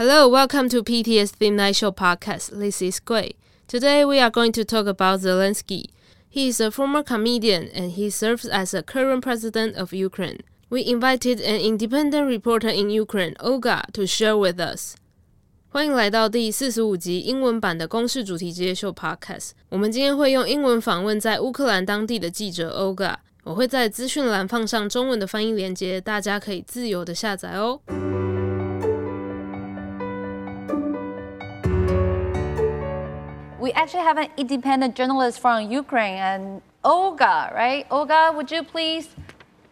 Hello, welcome to PTS Theme Night Show podcast. This is Gui. Today we are going to talk about Zelensky. He is a former comedian and he serves as the current president of Ukraine. We invited an independent reporter in Ukraine, Olga, to share with us. 欢迎来到第四十五集英文版的公式主题职业秀 Podcast。我们今天会用英文访问在乌克兰当地的记者 Olga。我会在资讯栏放上中文的翻译链接，大家可以自由的下载哦。 We actually have an independent journalist from Ukraine and Olga, right? Olga, would you please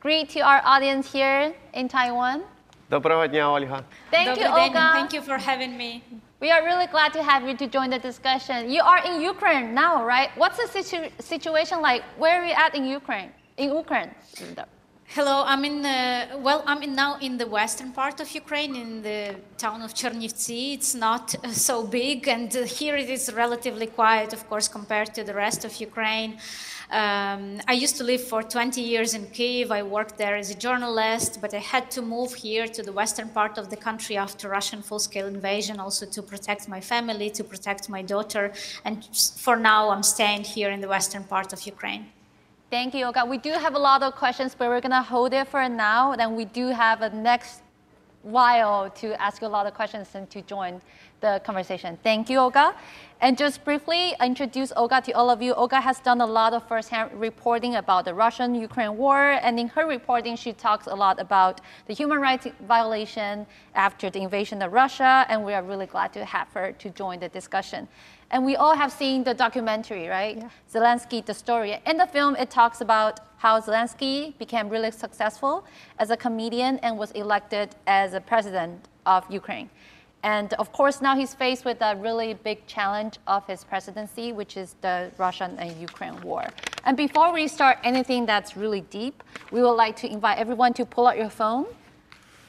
greet to our audience here in Taiwan? Доброго дня, Ольга. Thank you, Добрий день. Olga. Thank you for having me. We are really glad to have you to join the discussion. You are in Ukraine now, right? What's the situ- situation like? Where are you at in Ukraine? In Ukraine. Hello, I'm in uh, well, I'm in now in the western part of Ukraine, in the town of Chernivtsi. It's not uh, so big, and uh, here it is relatively quiet, of course, compared to the rest of Ukraine. Um, I used to live for 20 years in Kiev. I worked there as a journalist, but I had to move here to the western part of the country after Russian full-scale invasion, also to protect my family, to protect my daughter, and for now, I'm staying here in the western part of Ukraine. Thank you, Olga. We do have a lot of questions, but we're gonna hold it for now. Then we do have a next while to ask you a lot of questions and to join the conversation. Thank you, Olga. And just briefly introduce Olga to all of you. Olga has done a lot of firsthand reporting about the Russian-Ukraine war, and in her reporting, she talks a lot about the human rights violation after the invasion of Russia, and we are really glad to have her to join the discussion. And we all have seen the documentary, right? Zelensky, the story. In the film, it talks about how Zelensky became really successful as a comedian and was elected as a president of Ukraine. And of course, now he's faced with a really big challenge of his presidency, which is the Russian and Ukraine war. And before we start anything that's really deep, we would like to invite everyone to pull out your phone.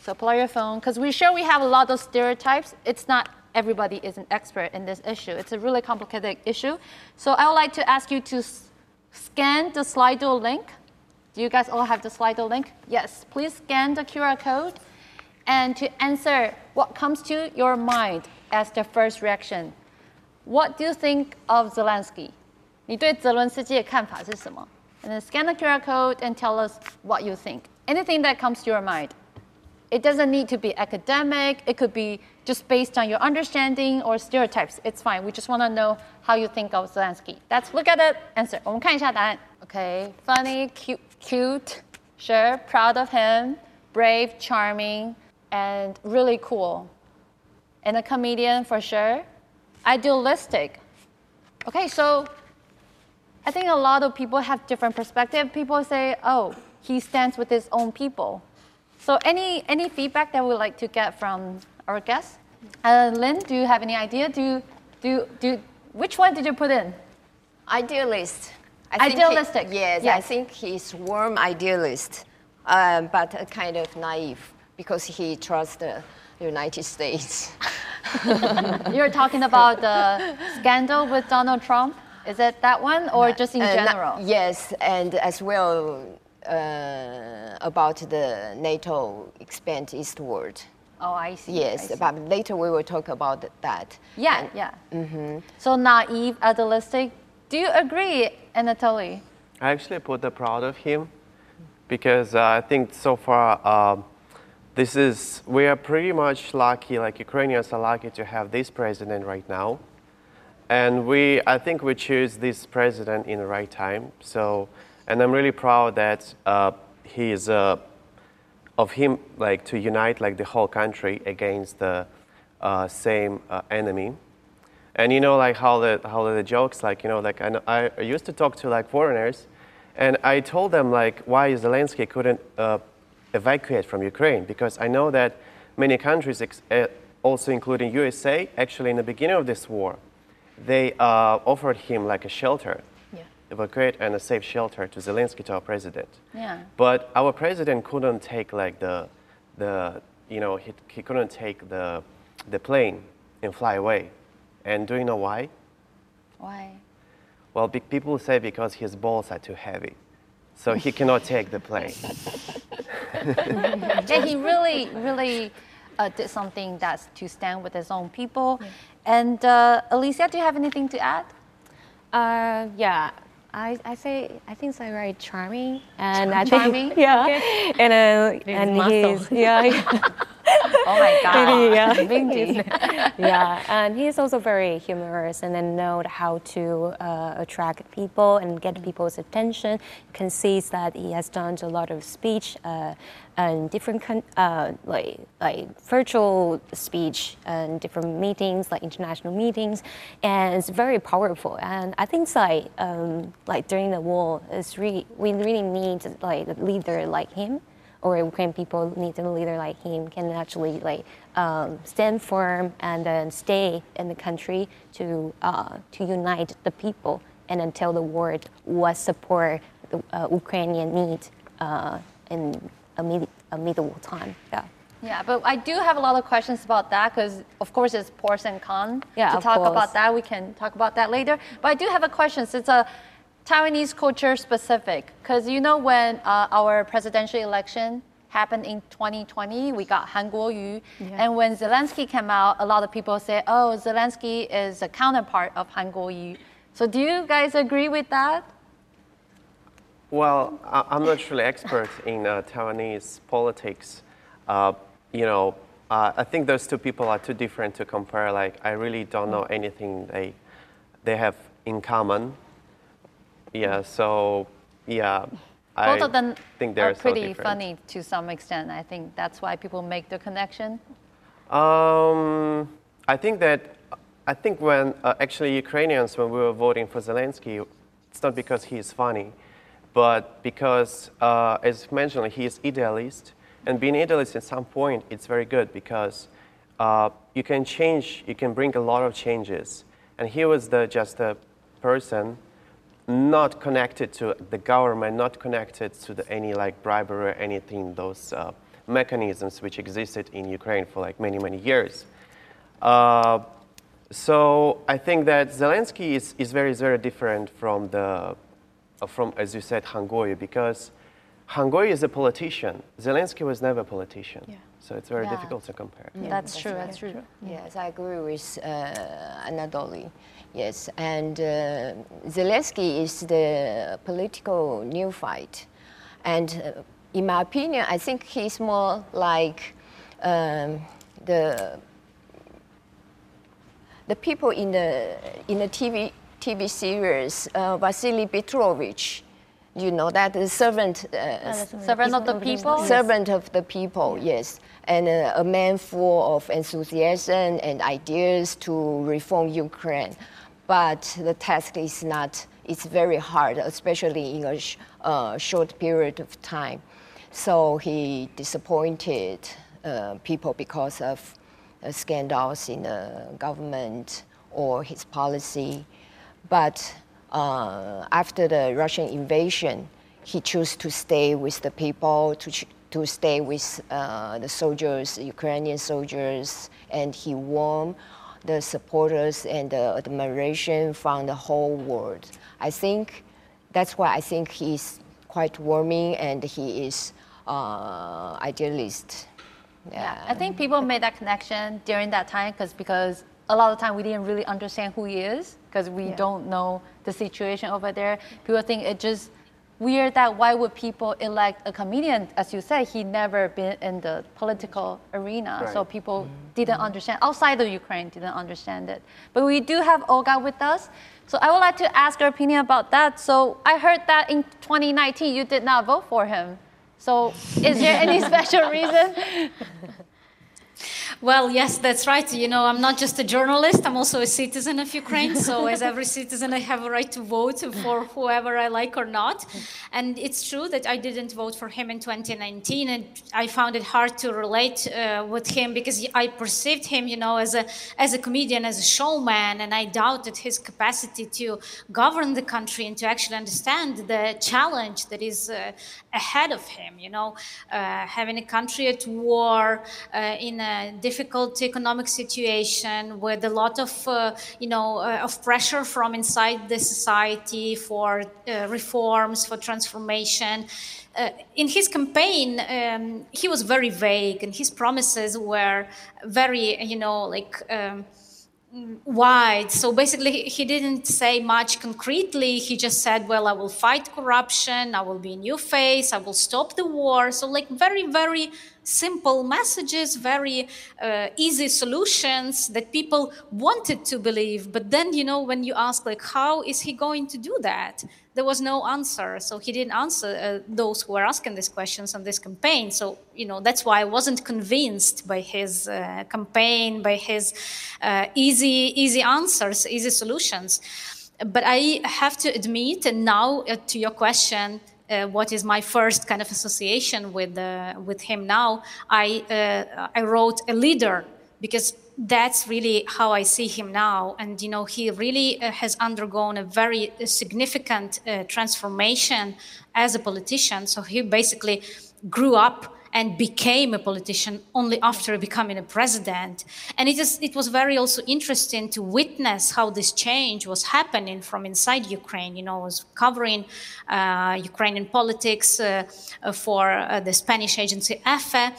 So pull out your phone, because we're sure we have a lot of stereotypes. It's not everybody is an expert in this issue. It's a really complicated issue. So I would like to ask you to s- scan the Slido link. Do you guys all have the Slido link? Yes, please scan the QR code and to answer what comes to your mind as the first reaction. What do you think of Zelensky? 你对泽伦斯基的看法是什么? And then scan the QR code and tell us what you think. Anything that comes to your mind. It doesn't need to be academic. It could be just based on your understanding or stereotypes. It's fine. We just want to know how you think of Zelensky. Let's look at the answer. 我们看一下答案. Okay, funny, cute, cute, sure, proud of him, brave, charming, and really cool. And a comedian for sure. Idealistic. Okay, so I think a lot of people have different perspective. People say, "Oh, he stands with his own people." So, any any feedback that we'd like to get from our guests? Uh, Llyn, do you have any idea? Do do do which one did you put in? Idealist. I think he- Idealistic, yes, I think he's warm idealist, uh, but uh, kind of naive because he trusts the United States. You're talking about the scandal with Donald Trump. Is it that one, or just in Uh, general? yes, and as well uh, about the NATO expand eastward. Oh, I see. I Yes, see. but later we will talk about that. yeah, yeah. So naive, idealistic. Do you agree, Anatolii? I actually put the proud of him because uh, I think so far um, this is we are pretty much lucky, like Ukrainians are lucky to have this president right now, and we I think we choose this president in the right time. So, and I'm really proud that uh, he is uh, of him like to unite like the whole country against the uh, same uh, enemy. And you know, like how the how the jokes, like you know, like I, I used to talk to like foreigners, and I told them like why Zelensky couldn't uh, evacuate from Ukraine because I know that many countries, uh, also including USA, actually in the beginning of this war, they uh, offered him like a shelter. Evacuate and a safe shelter to Zelensky, to our president. Yeah. But our president couldn't take like the, the you know, he, he couldn't take the, the plane and fly away. And do you know why? Why? Well, be- people say because his balls are too heavy. So he cannot take the plane. Yeah, he really, really uh, did something that's to stand with his own people. And uh, Alicia, do you have anything to add? Uh, yeah. I, I say I think it's very charming and I Charming? think yeah and uh, and muscle. he's yeah Oh my God. yeah yeah and he's also very humorous and then know how to uh, attract people and get people's attention. You can see that he has done a lot of speech uh, and different uh, like like virtual speech and different meetings like international meetings and it's very powerful and I think it's like um, like during the war it's really we really need like a leader like him or Ukrainian people need a leader like him can actually like um, stand firm and then stay in the country to uh, to unite the people and then tell the world what support the uh, Ukrainian need uh, in a, mid- a medieval time. Yeah. Yeah, but I do have a lot of questions about that because, of course, it's pros and cons. Yeah, to talk course. about that, we can talk about that later. But I do have a question. It's a Taiwanese culture specific because you know when uh, our presidential election happened in 2020, we got Han Kuo-yu, and when Zelensky came out, a lot of people say, "Oh, Zelensky is a counterpart of Han Kuo-yu." So do you guys agree with that? Well, I- I'm not really expert in uh, Taiwanese politics. Uh, you know, uh, I think those two people are too different to compare. Like, I really don't know anything they they have in common. Yeah. So, yeah. Both I of them think they're are so pretty different. funny to some extent. I think that's why people make the connection. Um, I think that I think when uh, actually Ukrainians when we were voting for Zelensky, it's not because he is funny, but because uh, as mentioned he is idealist, and being idealist at some point it's very good because uh, you can change, you can bring a lot of changes, and he was the just a person not connected to the government, not connected to the, any like bribery or anything, those uh, mechanisms which existed in Ukraine for like many, many years. Uh, so I think that Zelensky is, is very, very different from the, uh, from, as you said, Han Kuo-yu, because Han Kuo-yu is a politician. Zelensky was never a politician. So it's very Yeah. difficult to compare. that's, true. That's true. Yes, I agree with uh, Anatolii. Yes, and uh, Zelensky is the political neophyte, and uh, in my opinion, I think he's more like um, the the people in the in the TV TV series uh, Vasily Petrovich. You know that the servant. Uh, Servant of the people. servant of the people, yes, and uh, a man full of enthusiasm and ideas to reform Ukraine. But the task is not, it's very hard, especially in a sh- uh, short period of time. So he disappointed uh, people because of uh, scandals in the government or his policy. But uh, after the Russian invasion, he chose to stay with the people, to, to stay with uh, the soldiers, Ukrainian soldiers, and he won the supporters and the admiration from the whole world. I think that's why I think he's quite warming and he is uh, idealist. Yeah, I think people made that connection during that time because because a lot of time we didn't really understand who he is because we don't know the situation over there. People think it just weird that why would people elect a comedian? As you said, he never been in the political arena, so Right. people mm-hmm. didn't mm-hmm. understand outside of Ukraine didn't understand it. But we do have Olga with us. So I would like to ask your opinion about that. So I heard that in 2019 you did not vote for him. So is there any special reason? Well, yes, that's right. You know, I'm not just a journalist, I'm also a citizen of Ukraine. So, as every citizen, I have a right to vote for whoever I like or not. And it's true that I didn't vote for him in 2019, and I found it hard to relate uh, with him because I perceived him, you know, as a, as a comedian, as a showman, and I doubted his capacity to govern the country and to actually understand the challenge that is uh, ahead of him, you know, uh, having a country at war uh, in a difficult economic situation with a lot of, uh, you know, uh, of pressure from inside the society for uh, reforms, for transformation. Uh, in his campaign, um, he was very vague, and his promises were very, you know, like. Um, wide. So basically, he didn't say much concretely. He just said, Well, I will fight corruption, I will be a new face, I will stop the war. So, like, very, very simple messages, very uh, easy solutions that people wanted to believe. But then, you know, when you ask, like, how is he going to do that? There was no answer. So he didn't answer uh, those who were asking these questions on this campaign. So, you know, that's why I wasn't convinced by his uh, campaign, by his uh, easy, easy answers, easy solutions. But I have to admit, and now uh, to your question, uh, what is my first kind of association with uh, with him now, I uh, I wrote a leader because that's really how I see him now. And you know, he really uh, has undergone a very significant uh, transformation as a politician. So he basically grew up and became a politician only after becoming a president. And it, is, it was very also interesting to witness how this change was happening from inside Ukraine. You know, I was covering uh, Ukrainian politics uh, uh for uh, the Spanish agency EFE.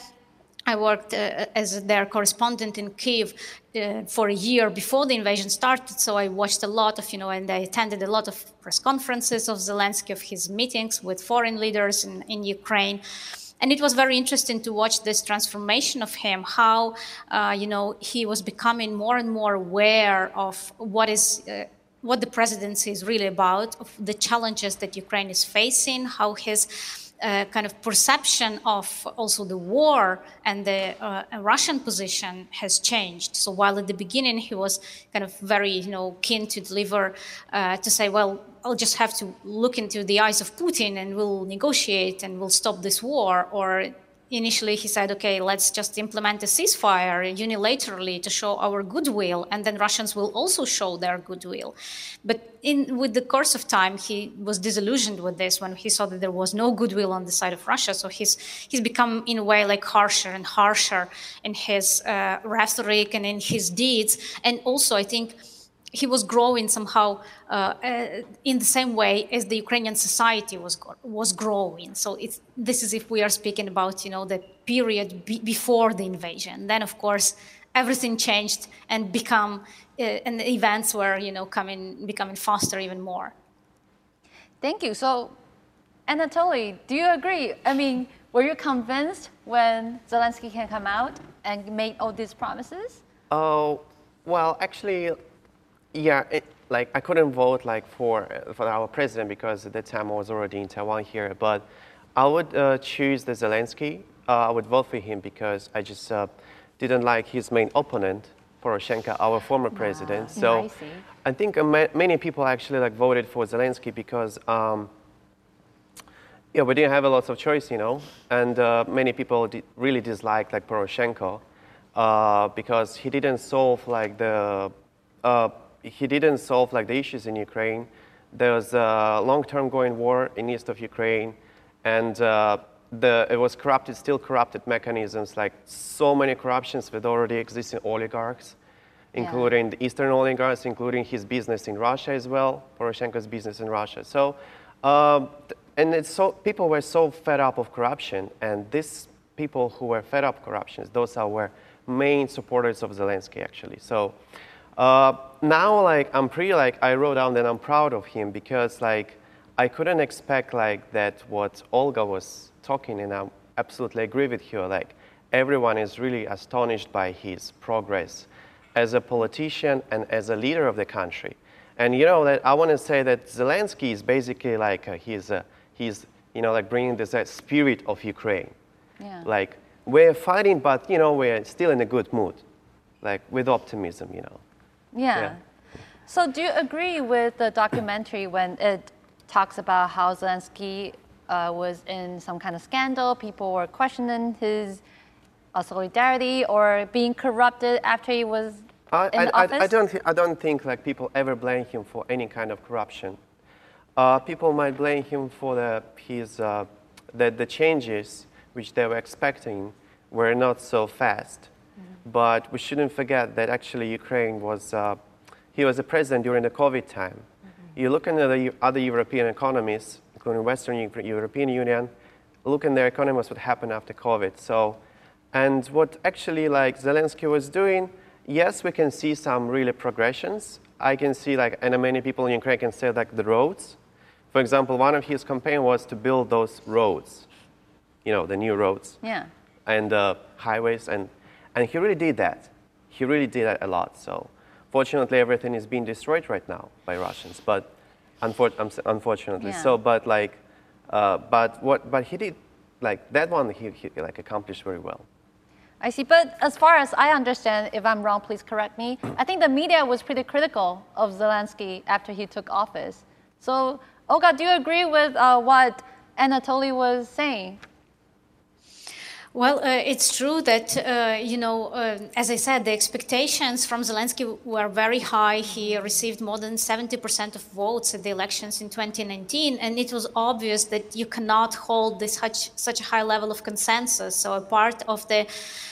I worked uh, as their correspondent in Kiev uh, for a year before the invasion started, so I watched a lot of, you know, and I attended a lot of press conferences of Zelensky, of his meetings with foreign leaders in, in Ukraine. And it was very interesting to watch this transformation of him, how, uh, you know, he was becoming more and more aware of what is. Uh, what the presidency is really about, of the challenges that Ukraine is facing, how his uh, kind of perception of also the war and the uh, Russian position has changed. So while at the beginning he was kind of very, you know, keen to deliver, uh, to say, well, I'll just have to look into the eyes of Putin and we'll negotiate and we'll stop this war, or initially he said, okay, let's just implement a ceasefire unilaterally to show our goodwill, and then Russians will also show their goodwill. But in, with the course of time, he was disillusioned with this when he saw that there was no goodwill on the side of Russia. So he's he's become, in a way, like harsher and harsher in his uh, rhetoric and in his deeds. And also, I think he was growing somehow uh, uh, in the same way as the Ukrainian society was was growing. So this is if we are speaking about you know the period be before the invasion. Then of course everything changed and become uh, and the events were you know coming becoming faster even more. Thank you. So Anatolii, do you agree? I mean, were you convinced when Zelensky can come out and made all these promises? Oh, well, actually, yeah, it, like I couldn't vote like for for our president because at that time I was already in Taiwan here. But I would uh, choose the Zelensky. Uh, I would vote for him because I just uh, didn't like his main opponent, Poroshenko, our former president. Ah, so I, I think uh, ma many people actually like voted for Zelensky because. Um, yeah, we didn't have a lot of choice, you know, and uh, many people di really disliked like Poroshenko uh, because he didn't solve like the he didn't solve like the issues in Ukraine. There was a long-term going war in east of Ukraine, and uh, the, it was corrupted, still corrupted mechanisms, like so many corruptions with already existing oligarchs, including yeah. the eastern oligarchs, including his business in Russia as well, Poroshenko's business in Russia. So, um, and it's so, people were so fed up of corruption, and these people who were fed up corruptions, those are were main supporters of Zelensky actually. So. Uh, now, like, I'm pretty, like, I wrote down that I'm proud of him because, like, I couldn't expect, like, that what Olga was talking, and I absolutely agree with her. Like, everyone is really astonished by his progress as a politician and as a leader of the country. And, you know, that I want to say that Zelensky is basically like, uh, he's, uh, he's, you know, like bringing this uh, spirit of Ukraine. Yeah. Like, we're fighting, but, you know, we're still in a good mood, like, with optimism, you know. Yeah. yeah. So do you agree with the documentary when it talks about how Zelensky uh, was in some kind of scandal, people were questioning his uh, solidarity or being corrupted after he was I, in I, office? I, I don't, I don't think like people ever blame him for any kind of corruption. Uh, people might blame him for the, his, uh, the, the changes which they were expecting were not so fast. But we shouldn't forget that actually Ukraine was, uh, he was a president during the COVID time. Mm-hmm. You look at the other European economies, including Western European Union, look in their economies what happened after COVID. So, and what actually like Zelensky was doing, yes, we can see some really progressions. I can see like, and many people in Ukraine can say like the roads. For example, one of his campaign was to build those roads, you know, the new roads. Yeah. And uh, highways, and, and he really did that. He really did that a lot. So fortunately, everything is being destroyed right now by Russians, but unfor- unfortunately. Yeah. So, but like, uh, but what, but he did, like that one, he, he like accomplished very well. I see. But as far as I understand, if I'm wrong, please correct me. I think the media was pretty critical of Zelensky after he took office. So, Olga, do you agree with uh, what Anatolii was saying? Well, uh, it's true that, uh, you know, uh, as I said, the expectations from Zelensky were very high. He received more than 70% of votes at the elections in 2019, and it was obvious that you cannot hold this such, such a high level of consensus. So a part of the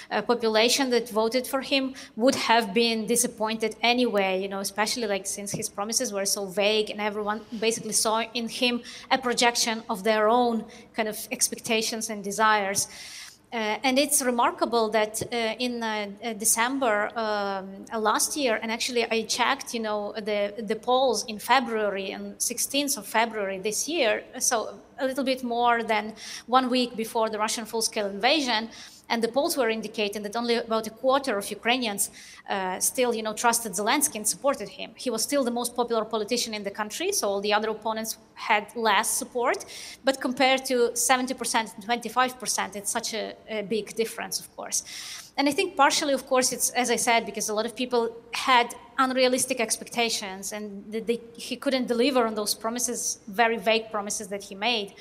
uh, population that voted for him would have been disappointed anyway, you know, especially like since his promises were so vague and everyone basically saw in him a projection of their own kind of expectations and desires. Uh, and it's remarkable that uh, in uh, uh December um, uh, last year, and actually I checked, you know, the the polls in February and 16th of February this year, so a little bit more than one week before the Russian full-scale invasion. And the polls were indicating that only about a quarter of Ukrainians uh, still, you know, trusted Zelensky and supported him. He was still the most popular politician in the country, so all the other opponents had less support. But compared to 70% and 25%, it's such a, a big difference, of course. And I think partially, of course, it's as I said, because a lot of people had unrealistic expectations, and they, he couldn't deliver on those promises, very vague promises that he made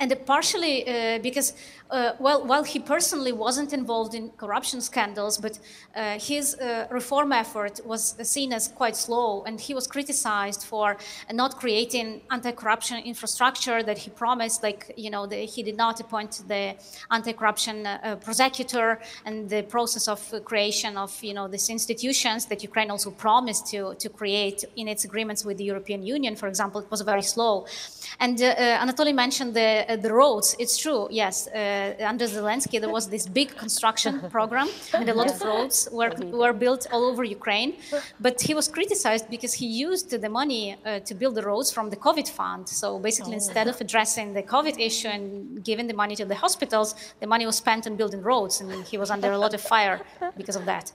and partially uh, because uh, well, while he personally wasn't involved in corruption scandals, but uh, his uh, reform effort was seen as quite slow, and he was criticized for not creating anti-corruption infrastructure that he promised. Like you know, the, he did not appoint the anti-corruption uh, prosecutor, and the process of creation of you know these institutions that Ukraine also promised to to create in its agreements with the European Union, for example, it was very slow. And uh, Anatolii mentioned the the roads. It's true, yes uh, under Zelensky, there was this big construction program, and a lot of roads were, were built all over Ukraine. But he was criticized because he used the money uh, to build the roads from the COVID fund. So basically, oh. instead of addressing the COVID issue and giving the money to the hospitals, the money was spent on building roads, and he was under a lot of fire because of that.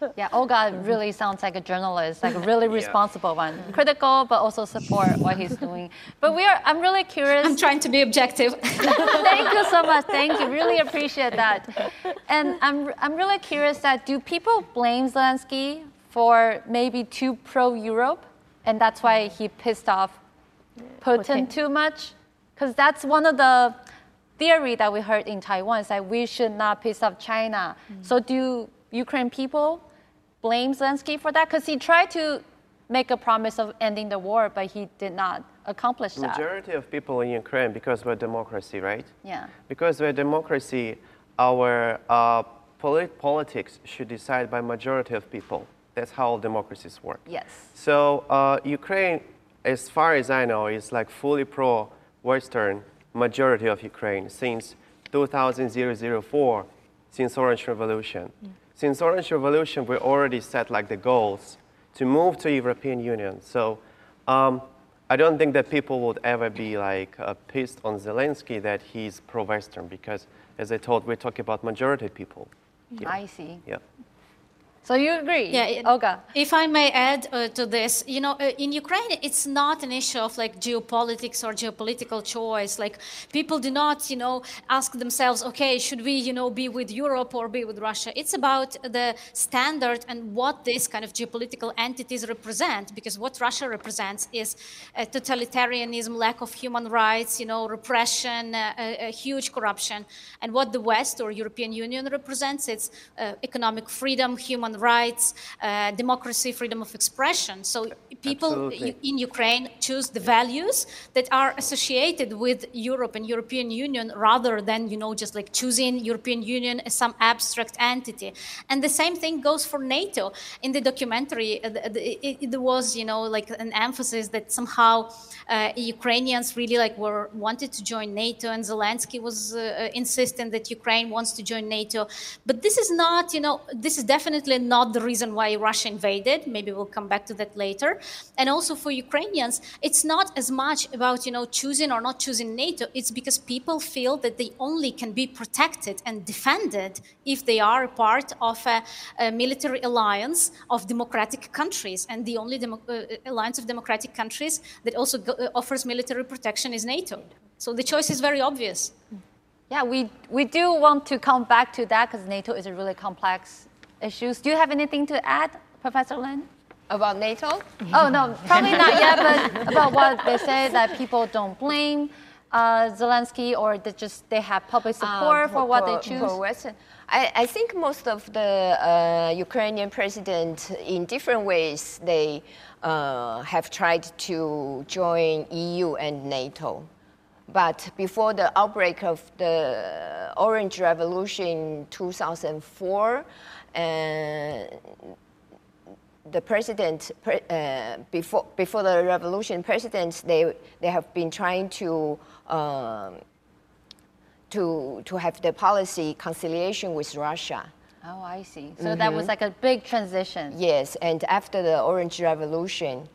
Yeah, Olga really sounds like a journalist, like a really responsible one, critical but also support what he's doing. But we are, I'm really curious. I'm trying to be objective. Thank you so much. Thank you. Really appreciate that. And I'm, I'm really curious that do people blame Zelensky for maybe too pro-Europe? And that's why he pissed off Putin too much? Because that's one of the theory that we heard in Taiwan is that we should not piss off China. Mm. So do Ukraine people blame Zelensky for that? Because he tried to make a promise of ending the war, but he did not accomplish that. Majority of people in Ukraine, because we're democracy, right? Yeah. Because we're democracy, our uh, polit- politics should decide by majority of people. That's how democracies work. Yes. So uh, Ukraine, as far as I know, is like fully pro-Western majority of Ukraine since 2004, since Orange Revolution. Mm. Since Orange Revolution, we already set like the goals to move to European Union. So um, I don't think that people would ever be like uh, pissed on Zelensky that he's pro-Western because, as I told, we're talking about majority people. Yeah. I see. Yeah. So you agree? Yeah, it, Olga. If I may add uh, to this, you know, uh, in Ukraine, it's not an issue of like geopolitics or geopolitical choice. Like people do not, you know, ask themselves, okay, should we, you know, be with Europe or be with Russia? It's about the standard and what these kind of geopolitical entities represent. Because what Russia represents is totalitarianism, lack of human rights, you know, repression, uh, huge corruption. And what the West or European Union represents, it's uh, economic freedom, human human rights, uh, democracy, freedom of expression. So people Absolutely. in Ukraine choose the values that are associated with Europe and European Union rather than, you know, just like choosing European Union as some abstract entity. And the same thing goes for NATO. In the documentary, uh, the- the- it, it was, you know, like an emphasis that somehow uh, Ukrainians really like were wanted to join NATO, and Zelensky was uh, uh, insistent that Ukraine wants to join NATO. But this is not, you know, this is definitely not the reason why Russia invaded. Maybe we'll come back to that later. And also for Ukrainians, it's not as much about, you know, choosing or not choosing NATO. It's because people feel that they only can be protected and defended if they are a part of a, a military alliance of democratic countries. And the only demo- uh, alliance of democratic countries that also go- uh, offers military protection is NATO. So the choice is very obvious. Yeah, we, we do want to come back to that because NATO is a really complex issue. Do you have anything to add, Professor Llyn? About NATO? Oh, no, probably not yet, but about what they say that people don't blame uh, Zelensky or they just they have public support Uh, for what they choose. For Western. I, I think most of the uh, Ukrainian president, in different ways, they uh, have tried to join EU and NATO. But before the outbreak of the Orange Revolution in 2004, uh, the president uh, before before the revolution, presidents they they have been trying to um, to to have the policy conciliation with Russia. Oh, I see. So that was like a big transition. Yes, and after the Orange Revolution,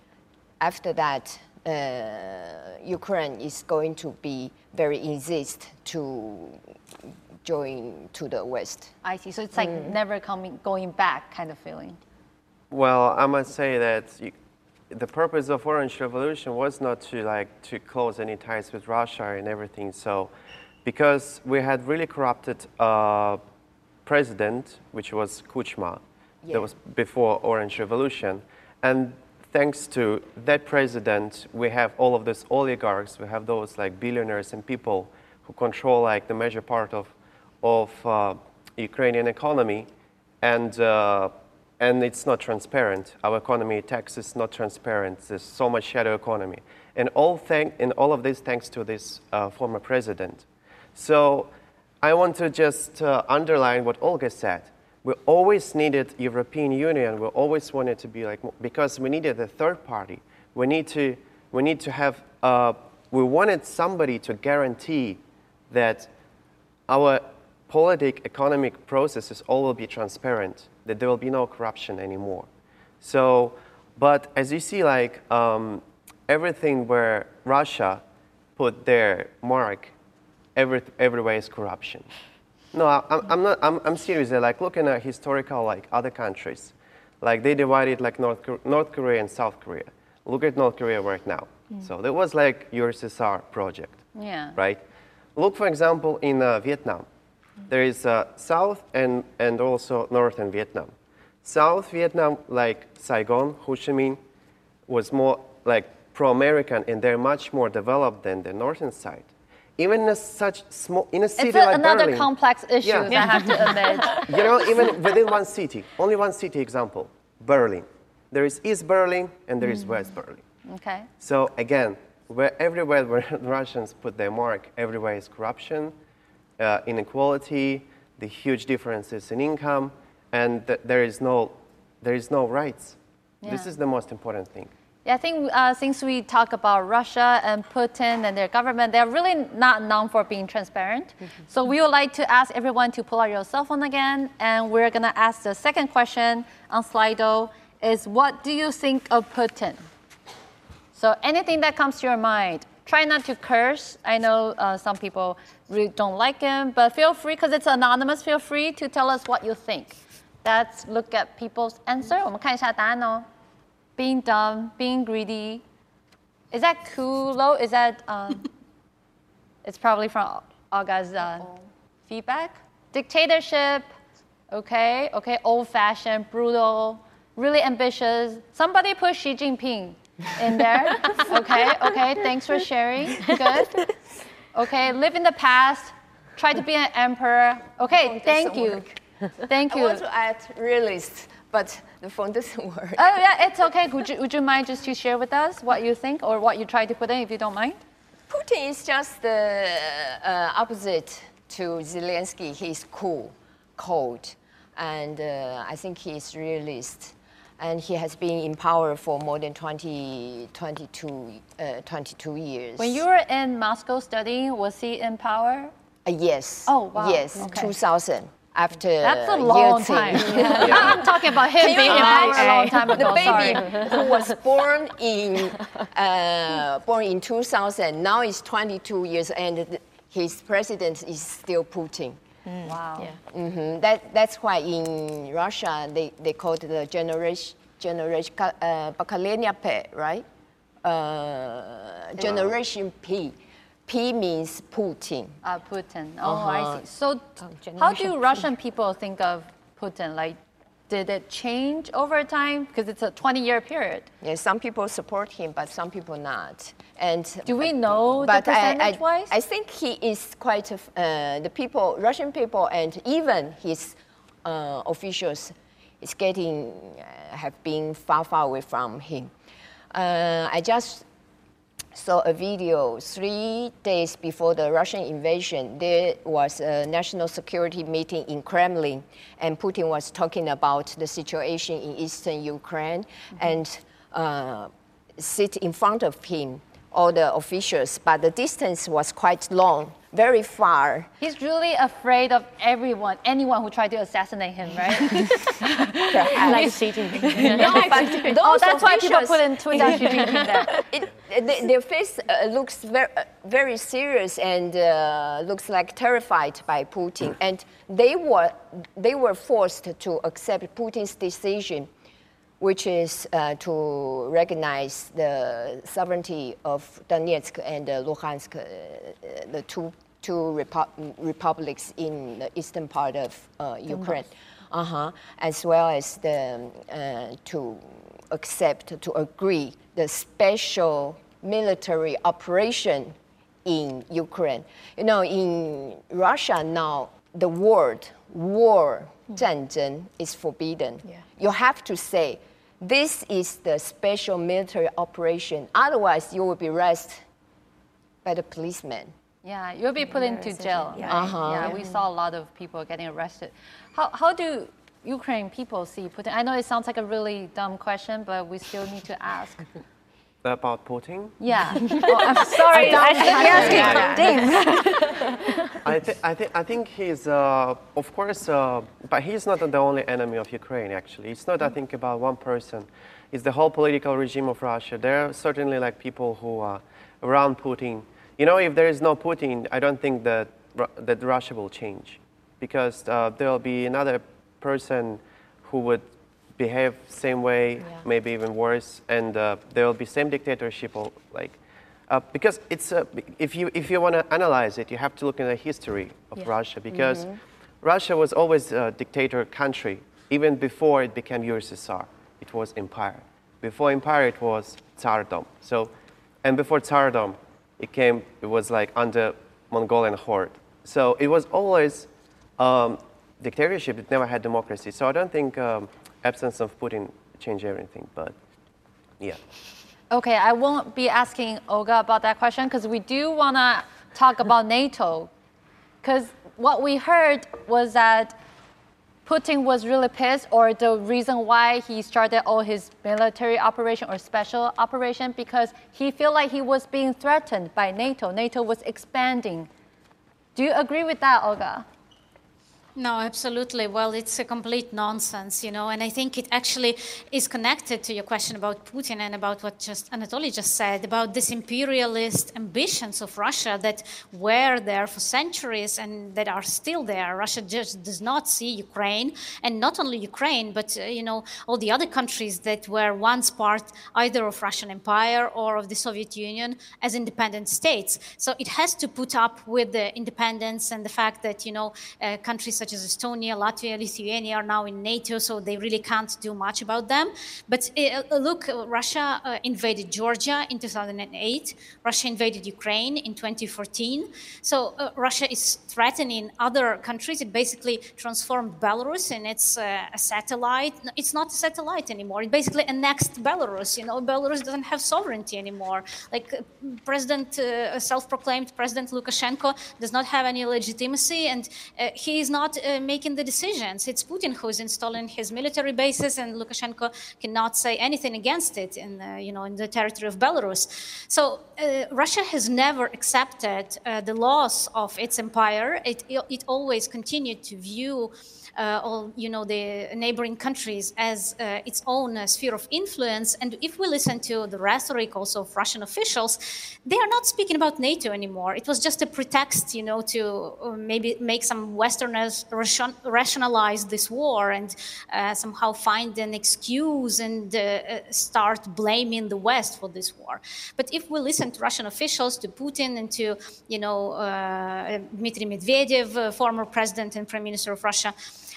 after that, Ukraine is going to be very insist to join to the West. I see. So it's like never coming, going back kind of feeling. Well, I must say that you, the purpose of Orange Revolution was not to like to close any ties with Russia and everything. So, because we had really corrupted uh, president, which was Kuchma, Yeah. that was before Orange Revolution, and thanks to that president, we have all of these oligarchs, we have those like billionaires and people who control like the major part of of uh, Ukrainian economy, and uh, and it's not transparent. Our economy, tax is not transparent. There's so much shadow economy, and all thank and all of this thanks to this uh, former president. So I want to just uh, underline what Olga said. We always needed European Union. We always wanted to be like because we needed a third party. We need to we need to have uh, we wanted somebody to guarantee that our politic economic processes all will be transparent that there will be no corruption anymore so but as you see like um, everything where russia put their mark every, everywhere is corruption no I, I'm, I'm not I'm, I'm serious like looking at historical like other countries like they divided like north, north korea and south korea look at north korea right now so there was like ussr project Yeah. right? Look, for example, in uh, Vietnam. There is uh, South and, and also Northern Vietnam. South Vietnam, like Saigon, Ho Chi Minh, was more like pro-American and they're much more developed than the northern side. Even in a such small, in a city It's a, like another Berlin, complex issue, Yeah. I have to admit. you know, even within one city, only one city example, Berlin. There is East Berlin and there is West Berlin. Okay. So again, where everywhere where the Russians put their mark, everywhere is corruption, uh, inequality, the huge differences in income, and th- there is no, there is no rights. This is the most important thing. Yeah, I think uh, since we talk about Russia and Putin and their government, they're really not known for being transparent. So we would like to ask everyone to pull out your cell phone again, and we're gonna ask the second question on Slido is what do you think of Putin? So anything that comes to your mind. Try not to curse. I know uh, some people really don't like him, but feel free because it's anonymous. Feel free to tell us what you think. Let's look at people's answer. 我们看一下答案哦。 Being dumb, being greedy. Is that Kulo? Is that? Um, it's probably from Olga's uh, feedback. Dictatorship. Okay. Okay. Old-fashioned, brutal, really ambitious. Somebody put Xi Jinping in there. okay. Okay. Thanks for sharing. Good. Okay. Live in the past. Try to be an emperor. Okay. Thank you. Thank you. I want to add realist but the phone doesn't work. Oh yeah, it's okay. Would you, would you mind just to share with us what you think or what you try to put in, if you don't mind? Putin is just the uh, opposite to Zelensky. He's cool, cold, and uh, I think he's realist. And he has been in power for more than 20, 22, uh, 22 years. When you were in Moscow studying, was he in power? Uh, yes. Oh, wow. Yes, Okay. 2000 after that's a long time. Yeah. Yeah. I'm talking about him being empowered a long time ago. The baby who was born in uh, born in 2000 now is 22 years and his president is still Putin. Mm. Wow. Yeah. Mm -hmm. That that's why in Russia they they call it the generation generation uh, P, right? Uh, generation P. P means Putin. Uh, Putin. Oh, I Uh-huh. see. So, how do Russian people think of Putin? Like, did it change over time? Because it's a 20-year period. Yeah, some people support him, but some people not. And Do we know the but I, I, percentage-wise? I think he is quite a f- uh, the people, Russian people, and even his uh, officials is getting uh, have been far, far away from him. Uh, I just saw a video three days before the Russian invasion. There was a national security meeting in Kremlin, and Putin was talking about the situation in eastern Ukraine, and uh, sit in front of him all the officials, but the distance was quite long, very far. He's really afraid of everyone, anyone who tried to assassinate him, right? I like Xi Jinping. No, but oh, those that's why people officials- put in Twitter Xi Jinping there. it, the, their face uh, looks very, uh, very serious and uh, looks like terrified by Putin. And they were, they were forced to accept Putin's decision, which is uh, to recognize the sovereignty of Donetsk and uh, Luhansk, uh, the two, two repu- republics in the eastern part of uh, Ukraine, uh-huh, as well as the, uh, to accept, to agree the special military operation in Ukraine. You know, in Russia now, the word war, 战争, is forbidden. You have to say, this is the special military operation. Otherwise, you will be arrested by the policeman. Yeah, you'll be put into jail. yeah. right? Uh-huh. Yeah, we saw a lot of people getting arrested. How, how do Ukraine people see Putin? I know it sounds like a really dumb question, but we still need to ask. About Putin? Yeah. oh, I'm sorry. I should be asking. I, th- I, th- I think he's, uh, of course, uh, but he's not the only enemy of Ukraine, actually. It's not, I think, about one person. It's the whole political regime of Russia. There are certainly like people who are around Putin. You know, if there is no Putin, I don't think that, Ru- that Russia will change because uh, there will be another person who would behave same way, maybe even worse, and uh, there will be same dictatorship or like uh, because it's uh, if you if you want to analyze it, you have to look in the history of Russia because Russia was always a dictator country even before it became USSR. It was empire. Before empire, it was Tsardom. So, and before Tsardom, it came. It was like under Mongolian horde. So it was always um, dictatorship. It never had democracy. So I don't think um, absence of Putin change everything. But yeah. Okay, I won't be asking Olga about that question because we do want to talk about NATO. Because what we heard was that Putin was really pissed, or the reason why he started all his military operation or special operation, because he felt like he was being threatened by NATO. NATO was expanding. Do you agree with that, Olga? No, absolutely. Well, it's a complete nonsense, you know, and I think it actually is connected to your question about Putin and about what just Anatolii just said about this imperialist ambitions of Russia that were there for centuries and that are still there. Russia just does not see Ukraine, and not only Ukraine, but uh, you know all the other countries that were once part either of Russian Empire or of the Soviet Union as independent states. So it has to put up with the independence and the fact that you know uh, countries such as Estonia, Latvia, Lithuania are now in NATO, so they really can't do much about them. But uh, look, Russia uh, invaded Georgia in 2008. Russia invaded Ukraine in 2014. So uh, Russia is threatening other countries. It basically transformed Belarus and it's a satellite. It's not a satellite anymore. It basically annexed Belarus. You know, Belarus doesn't have sovereignty anymore. Like President, self-proclaimed President Lukashenko does not have any legitimacy, and he is not uh, making the decisions. It's Putin who is installing his military bases, and Lukashenko cannot say anything against it in, the, you know, in the territory of Belarus. So uh, Russia has never accepted the loss of its empire. It, it always continued to view uh, all you know the neighboring countries as uh, its own uh, sphere of influence. And if we listen to the rhetoric also of Russian officials, they are not speaking about NATO anymore. It was just a pretext, you know, to maybe make some Westerners rationalize this war and somehow find an excuse and start blaming the West for this war. But if we listen to Russian officials, to Putin, and to you know uh, Dmitry Medvedev, uh, former president and prime minister of Russia,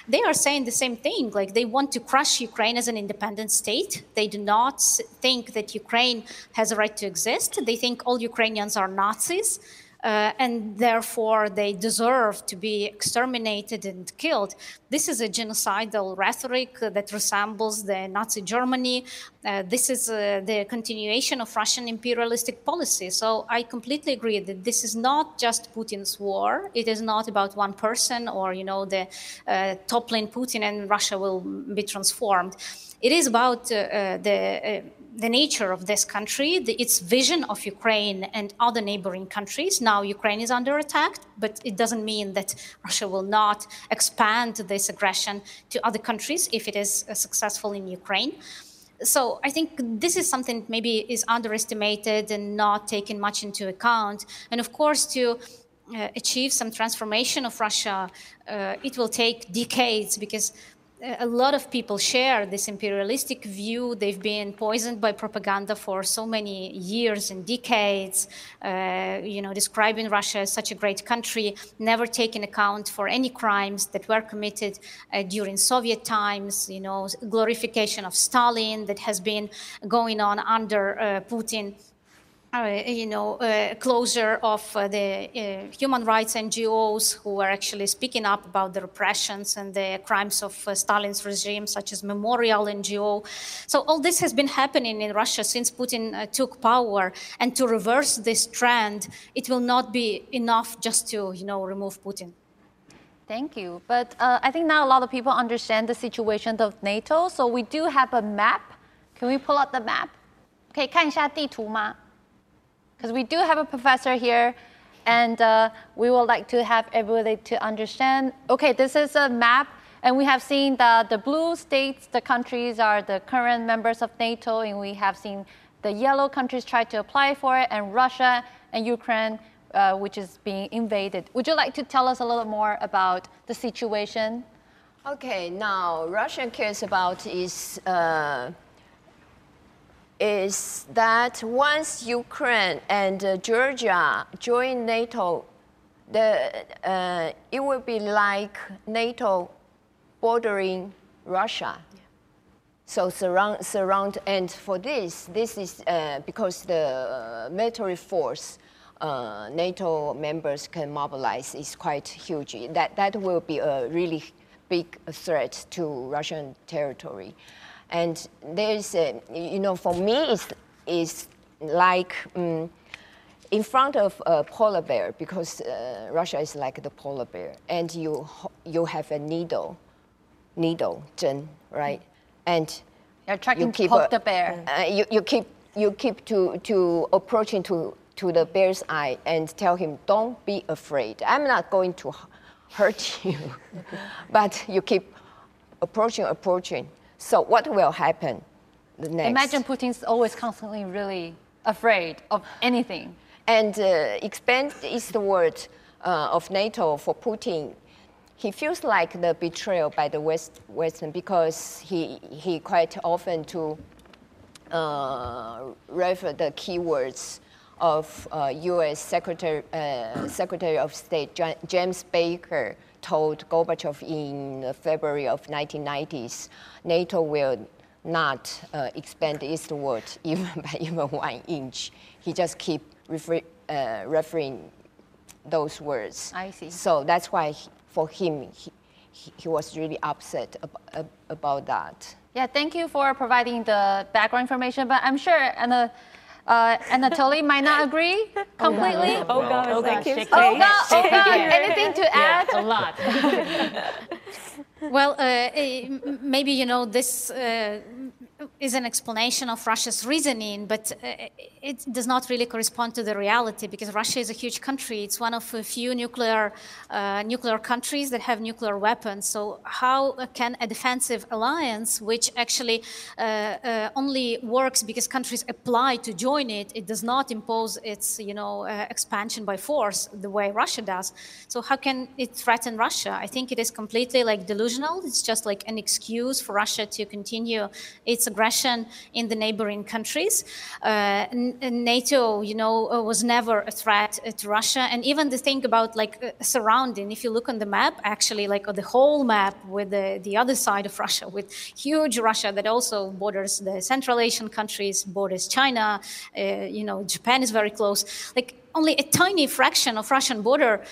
they are saying the same thing. Like they want to crush Ukraine as an independent state. They do not think that Ukraine has a right to exist. They think all Ukrainians are Nazis uh, and therefore they deserve to be exterminated and killed. This is a genocidal rhetoric that resembles the Nazi Germany. Uh, this is uh, the continuation of Russian imperialistic policy. So I completely agree that this is not just Putin's war. It is not about one person or, you know, the uh, toppling Putin and Russia will be transformed. It is about uh, uh, the the nature of this country, the, its vision of Ukraine and other neighboring countries. Now, Ukraine is under attack, but it doesn't mean that Russia will not expand this aggression to other countries if it is uh, successful in Ukraine. So I think this is something maybe is underestimated and not taken much into account. And of course, to uh, achieve some transformation of Russia, uh, it will take decades because a lot of people share this imperialistic view. They've been poisoned by propaganda for so many years and decades, uh, you know, describing Russia as such a great country, never taking account for any crimes that were committed uh, during Soviet times, you know, glorification of Stalin that has been going on under uh, Putin you know, uh, closure of uh, the uh, human rights NGOs who were actually speaking up about the repressions and the crimes of uh, Stalin's regime, such as Memorial NGO. So all this has been happening in Russia since Putin uh, took power. And to reverse this trend, it will not be enough just to, you know, remove Putin. Thank you. But I think now a lot of people understand the situation of NATO. So we do have a map. Can we pull out the map? 可以看一下地图吗 ？because we do have a professor here and uh, we would like to have everybody to understand. Okay, this is a map and we have seen that the blue states, the countries are the current members of NATO and we have seen the yellow countries try to apply for it and Russia and Ukraine uh, which is being invaded. Would you like to tell us a little more about the situation? Okay, now Russia cares about is uh, is that once Ukraine and uh, Georgia join NATO, the, uh, it will be like NATO bordering Russia. Yeah. So surround, surround, and for this, this is uh, because the military force uh, NATO members can mobilize is quite huge. That, that will be a really big threat to Russian territory. And there's, a, you know, for me, it's, it's like um, in front of a polar bear because uh, Russia is like the polar bear, and you you have a needle, needle, 针, right? And you're trying you to poke a, the bear. Uh, you, you keep you keep to to approaching to to the bear's eye and tell him, don't be afraid. I'm not going to hurt you, but you keep approaching, approaching. So what will happen next? Imagine Putin's always constantly really afraid of anything. And uh, expand eastward uh, of NATO for Putin, he feels like the betrayal by the West, Western because he, he quite often to uh, refer the keywords of uh, U.S. Secretary, uh, Secretary of State James Baker told Gorbachev in February of 1990s, NATO will not uh, expand eastward even by even one inch. He just keep refer, uh, referring those words. I see. So that's why he, for him, he, he was really upset ab about that. Yeah, thank you for providing the background information, but I'm sure Anna, uh, Anatolii might not agree completely. Oh, God, oh, God. Oh, God, oh, God. anything to add? a lot. well, uh, eh, maybe, you know, this uh, is an explanation of Russia's reasoning, but uh, it does not really correspond to the reality because Russia is a huge country. It's one of a few nuclear uh, nuclear countries that have nuclear weapons. So how can a defensive alliance, which actually uh, uh only works because countries apply to join it, it does not impose its you know uh, expansion by force the way Russia does. So how can it threaten Russia? I think it is completely like delusional. It's just like an excuse for Russia to continue its aggression in the neighboring countries. Uh, NATO, you know, uh, was never a threat uh, to Russia. And even the thing about like uh, surrounding, if you look on the map, actually, like the whole map with the, the other side of Russia, with huge Russia that also borders the Central Asian countries, borders China, uh, you know, Japan is very close. Like only a tiny fraction of Russian border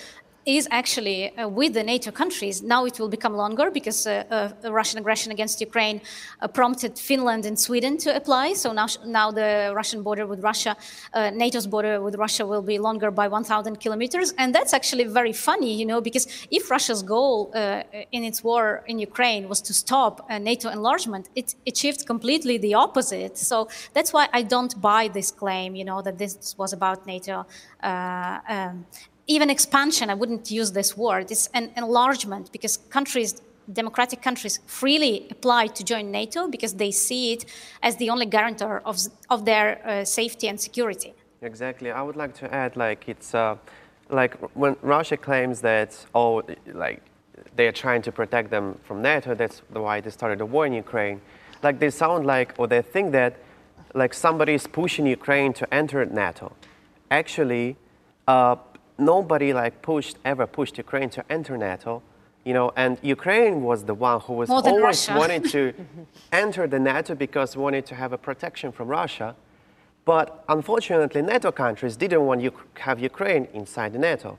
is actually uh, with the NATO countries. Now it will become longer because uh, uh, Russian aggression against Ukraine uh, prompted Finland and Sweden to apply. So now, now the Russian border with Russia, uh, NATO's border with Russia will be longer by 1,000 kilometers. And that's actually very funny, you know, because if Russia's goal uh, in its war in Ukraine was to stop NATO enlargement, it achieved completely the opposite. So that's why I don't buy this claim, you know, that this was about NATO. Um, even expansion, I wouldn't use this word, it's an enlargement because countries, democratic countries, freely apply to join NATO because they see it as the only guarantor of, of their uh, safety and security. Exactly. I would like to add, like, it's uh, like when Russia claims that, oh, like, they're trying to protect them from NATO, that's why they started a war in Ukraine. Like, they sound like, or they think that, like, somebody is pushing Ukraine to enter NATO. Actually, uh, nobody like pushed ever pushed Ukraine to enter NATO, you know, and Ukraine was the one who was always wanted to enter the NATO because wanted to have a protection from Russia. But unfortunately, NATO countries didn't want to have Ukraine inside the NATO.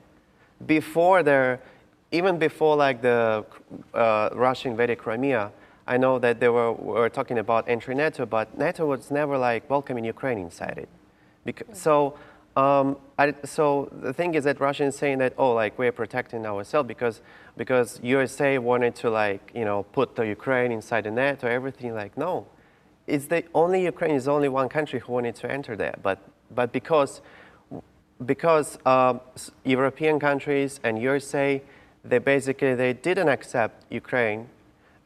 Before there, even before like the uh, Russia invaded Crimea, I know that they were, were talking about entering NATO, but NATO was never like welcoming Ukraine inside it. Because, so um, I, so the thing is that Russia is saying that, oh, like we're protecting ourselves because, because USA wanted to like, you know, put the Ukraine inside the NATO, everything like, no. It's the only Ukraine is only one country who wanted to enter there. But, but because, because uh, European countries and USA, they basically, they didn't accept Ukraine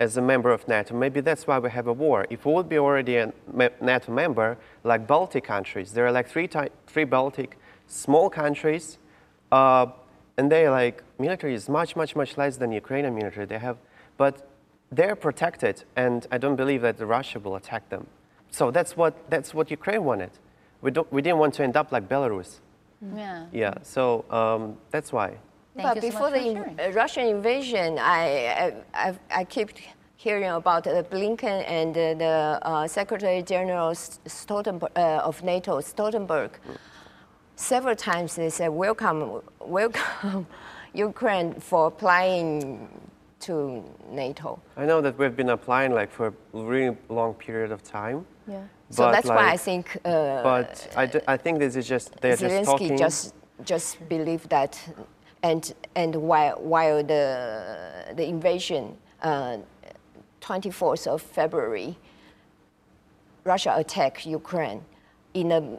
as a member of NATO. Maybe that's why we have a war. If we would be already a NATO member, like Baltic countries, there are like three, three Baltic small countries, uh, and they like military is much, much, much less than Ukrainian military. They have, but they're protected, and I don't believe that Russia will attack them. So that's what that's what Ukraine wanted. We don't, we didn't want to end up like Belarus. Yeah. Yeah. So um, that's why. Thank but before the in, Russian invasion, I, I, I, keep hearing about uh, Blinken and uh, the uh, Secretary General Stoltenberg, uh, of NATO, Stoltenberg. Several times they said, welcome, welcome Ukraine for applying to NATO. I know that we've been applying like for a really long period of time. Yeah. So that's like, why I think. Uh, but I, I think this is just they're Zelensky just talking. just just believe that and and while while the the invasion, uh, 24th of February, Russia attacked Ukraine in the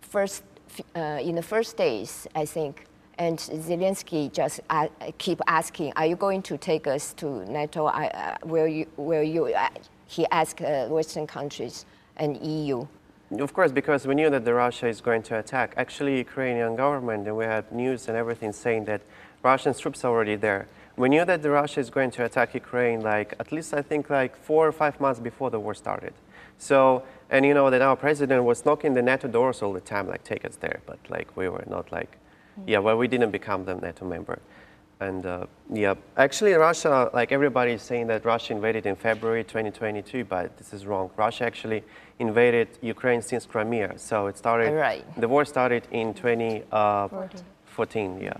first uh, in the first days, I think. And Zelensky just uh, keep asking, "Are you going to take us to NATO? I, uh, will you? Will you?" Uh, he asked uh, Western countries and EU. Of course, because we knew that the Russia is going to attack. Actually, Ukrainian government, and we had news and everything saying that Russian troops are already there. We knew that the Russia is going to attack Ukraine like at least I think like four or five months before the war started. So, and you know that our president was knocking the NATO doors all the time, like take us there, but like we were not like, yeah, well, we didn't become the NATO member. And uh, yeah, actually, Russia, like everybody is saying that Russia invaded in February 2022, but this is wrong. Russia actually invaded Ukraine since Crimea. So it started, Right. the war started in 2014, yeah.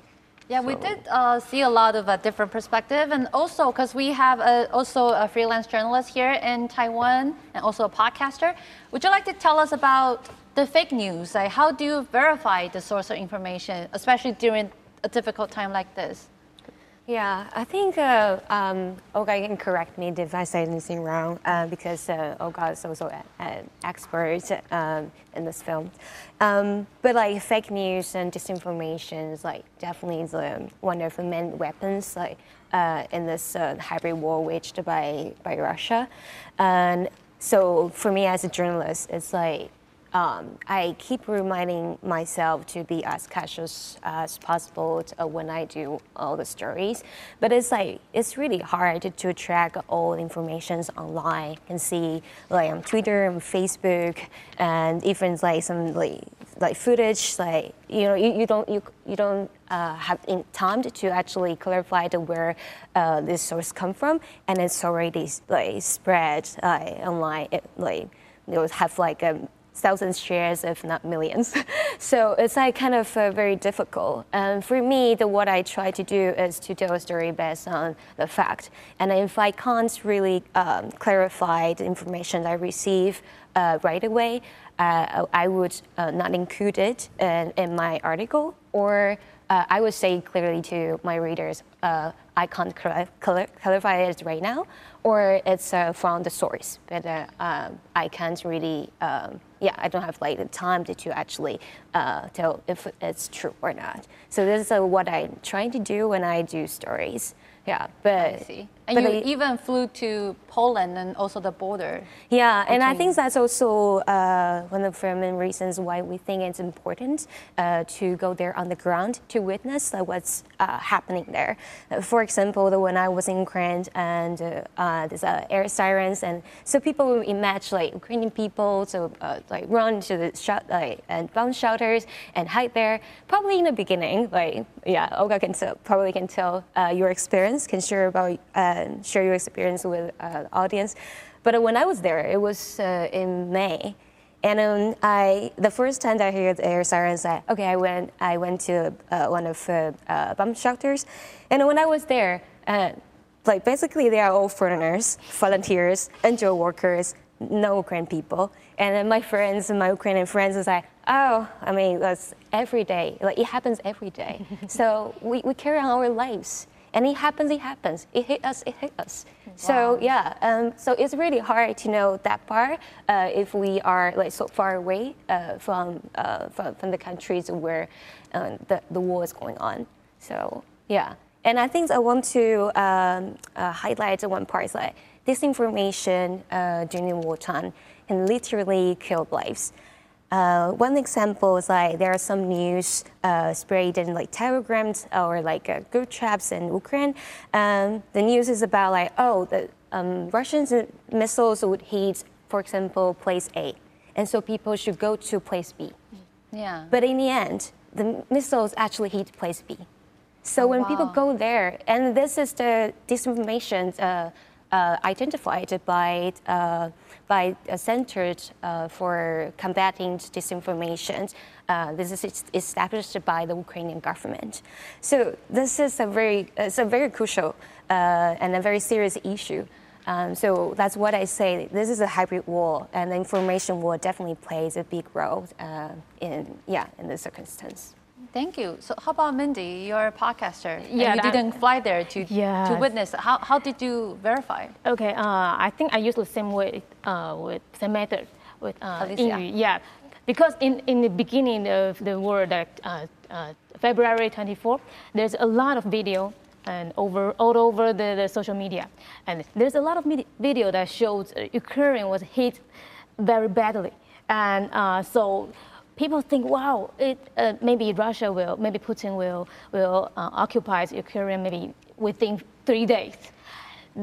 Yeah, we did uh, see a lot of a different perspective, and also because we have a, also a freelance journalist here in Taiwan and also a podcaster. Would you like to tell us about the fake news? Like, how do you verify the source of information, especially during a difficult time like this? Yeah, I think uh, um, Olga can correct me if I say anything wrong uh, because uh, Olga is also an expert um, in this film. Um, but like fake news and disinformation is like definitely the, one of the main weapons like uh, in this uh, hybrid war waged by by Russia. And so for me as a journalist, it's like um, I keep reminding myself to be as cautious as possible uh, when I do all the stories. But it's like it's really hard to, to track all the informations online. You can see like on Twitter and Facebook, and even like some like like footage. Like you know, you, you don't you you don't uh, have time to actually clarify where uh, this source come from, and it's already like spread online. It, like they would have like a thousands shares, if not millions. so it's like kind of uh, very difficult. And for me, the what I try to do is to tell a story based on the fact. And if I can't really um, clarify the information I receive uh, right away, uh, I would uh, not include it in, in my article, or uh, I would say clearly to my readers, uh, I can't clar- clar- clarify it right now, or it's uh, from the source, but uh, um, I can't really, um, yeah, I don't have like the time to, actually uh, tell if it's true or not. So this is uh, what I'm trying to do when I do stories. Yeah, but. And but you I- even flew to Poland and also the border. yeah, and I think that's also uh, one of the main reasons why we think it's important uh, to go there on the ground to witness uh, what's uh, happening there. Uh, for example, the, when I was in Ukraine and uh, uh, there's uh, air sirens, and so people will imagine like Ukrainian people so uh, like run to the shot like and bomb shelters and hide there. Probably in the beginning, like yeah, Olga can tell, probably can tell uh, your experience, can share about uh, share your experience with uh, the audience. But when I was there, it was uh, in May, and um, I the first time that I heard the air sirens, I, okay, I went I went to uh, one of uh, uh, bomb shelters, and when I was there, uh, like basically they are all foreigners, volunteers, NGO workers, no Ukrainian people, and then my friends and my Ukrainian friends was like, oh, I mean that's every day, like it happens every day. so we, we carry on our lives and it happens, it happens. It hit us, it hit us. So yeah, um, so it's really hard to know that part uh, if we are like so far away uh, from, uh, from from the countries where uh, the the war is going on. So yeah, and I think I want to um, uh, highlight one part is like disinformation uh, during wartime can literally kill lives. Uh, one example is like there are some news uh, spread in like telegrams or like uh, group chats in Ukraine. Um, the news is about like oh the um, Russian missiles would hit, for example, place A, and so people should go to place B. Yeah. But in the end, the missiles actually hit place B. So when people go there, and this is the disinformation uh, uh, identified by uh, by uh, centered uh, for combating disinformation. Uh, this is established by the Ukrainian government. So this is a very it's a very crucial uh, and a very serious issue. Um, so that's what I say. This is a hybrid war, and the information war definitely plays a big role uh, in yeah in this circumstance. Thank you. So how about Mindi? You're a podcaster. and Yeah, you that- didn't fly there to, to witness. How, how did you verify? Okay, uh, I think I use the same way uh, with same method with uh, Alicia. 英语 Yeah, because in, in the beginning of the war, that uh, uh, February 24, there's a lot of video and over all over the, the social media, and there's a lot of medi- video that shows uh, Ukraine was hit very badly, and uh, so people think, wow, it, uh, maybe Russia will, maybe Putin will, will uh, occupy Ukraine maybe within three days.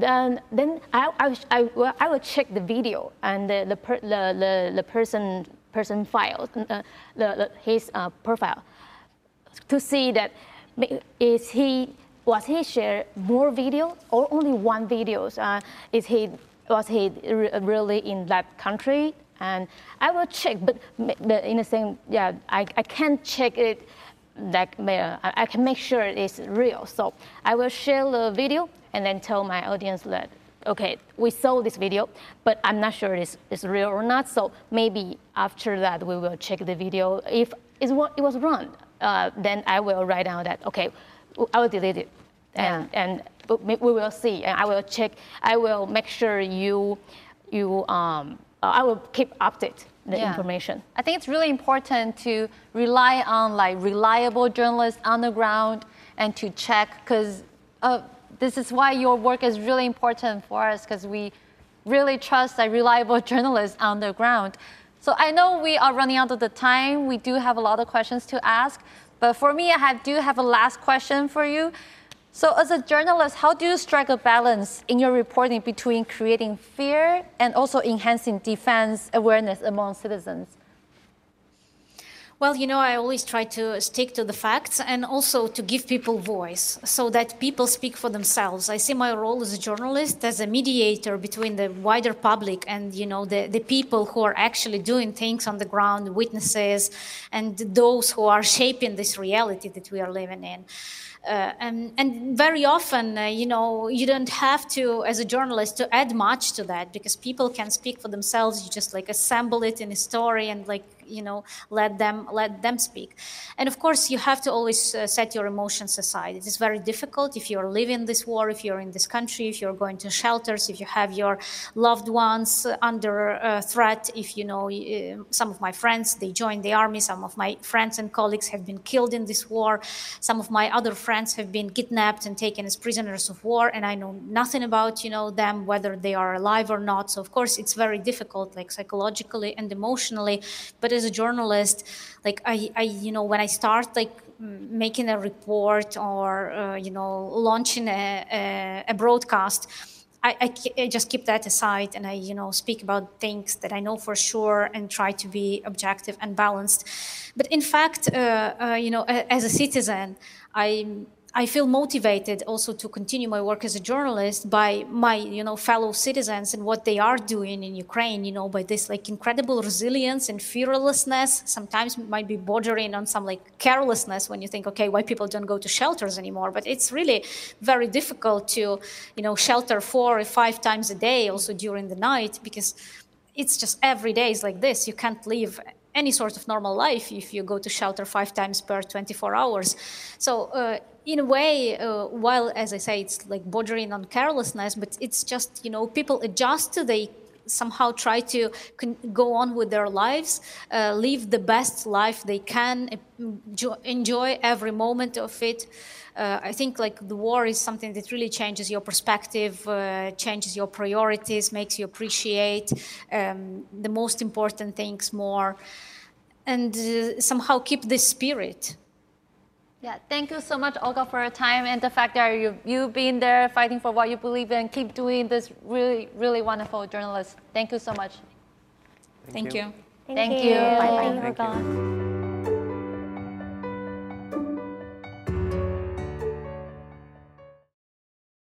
then then I, I, I, will- I will check the video and the the, per, the, the, the person person file uh, the, his uh, profile to see that is he was he share more video or only one videos uh, is he was he re- really in that country and I will check but, but in the same yeah I, I can't check it uh, I can make sure it's real so I will share the video and then tell my audience that okay, we saw this video, but I'm not sure it's, it's real or not. So maybe after that, we will check the video. If it was wrong, uh, then I will write down that, okay, I will delete it. And, and we will see, and I will check, I will make sure you, you um, I will keep update the Yeah. information. I think it's really important to rely on like reliable journalists on the ground and to check because uh, this is why your work is really important for us because we really trust like reliable journalists on the ground. So I know we are running out of the time. We do have a lot of questions to ask, but for me, I have, do have a last question for you. So, as a journalist, how do you strike a balance in your reporting between creating fear and also enhancing defense awareness among citizens? Well, you know, I always try to stick to the facts and also to give people voice so that people speak for themselves. I see my role as a journalist as a mediator between the wider public and, you know, the, the people who are actually doing things on the ground, witnesses, and those who are shaping this reality that we are living in. Uh, and, and very often, uh, you know, you don't have to, as a journalist, to add much to that because people can speak for themselves. You just like assemble it in a story and like you know let them let them speak. And of course you have to always uh, set your emotions aside. It is very difficult if you're living this war if you're in this country if you're going to shelters if you have your loved ones under uh, threat if you know uh, some of my friends they joined the army some of my friends and colleagues have been killed in this war some of my other friends have been kidnapped and taken as prisoners of war and i know nothing about you know them whether they are alive or not. So of course it's very difficult like psychologically and emotionally but as a journalist like i, I you know when i start like making a report or uh, you know launching a, a, a broadcast I, I, I just keep that aside and I, you know, speak about things that I know for sure and try to be objective and balanced. But in fact, uh, uh, you know, as a citizen, I I feel motivated also to continue my work as a journalist by my, you know, fellow citizens and what they are doing in Ukraine, you know, by this like incredible resilience and fearlessness. Sometimes it might be bordering on some like carelessness when you think, okay, why people don't go to shelters anymore. But it's really very difficult to, you know, shelter four or five times a day, also during the night, because it's just every day is like this. You can't live any sort of normal life if you go to shelter five times per 24 hours. So, uh, in a way, uh, while as I say, it's like bordering on carelessness, but it's just you know people adjust to they somehow try to con- go on with their lives, uh, live the best life they can, enjo- enjoy every moment of it. Uh, I think like the war is something that really changes your perspective, uh, changes your priorities, makes you appreciate um, the most important things more, and uh, somehow keep this spirit. Yeah, thank you so much, Olga, for your time and the fact that you you've been there fighting for what you believe in. Keep doing this really, really wonderful journalist. Thank you so much. Thank, you. you. Thank you. Bye bye. Thank you.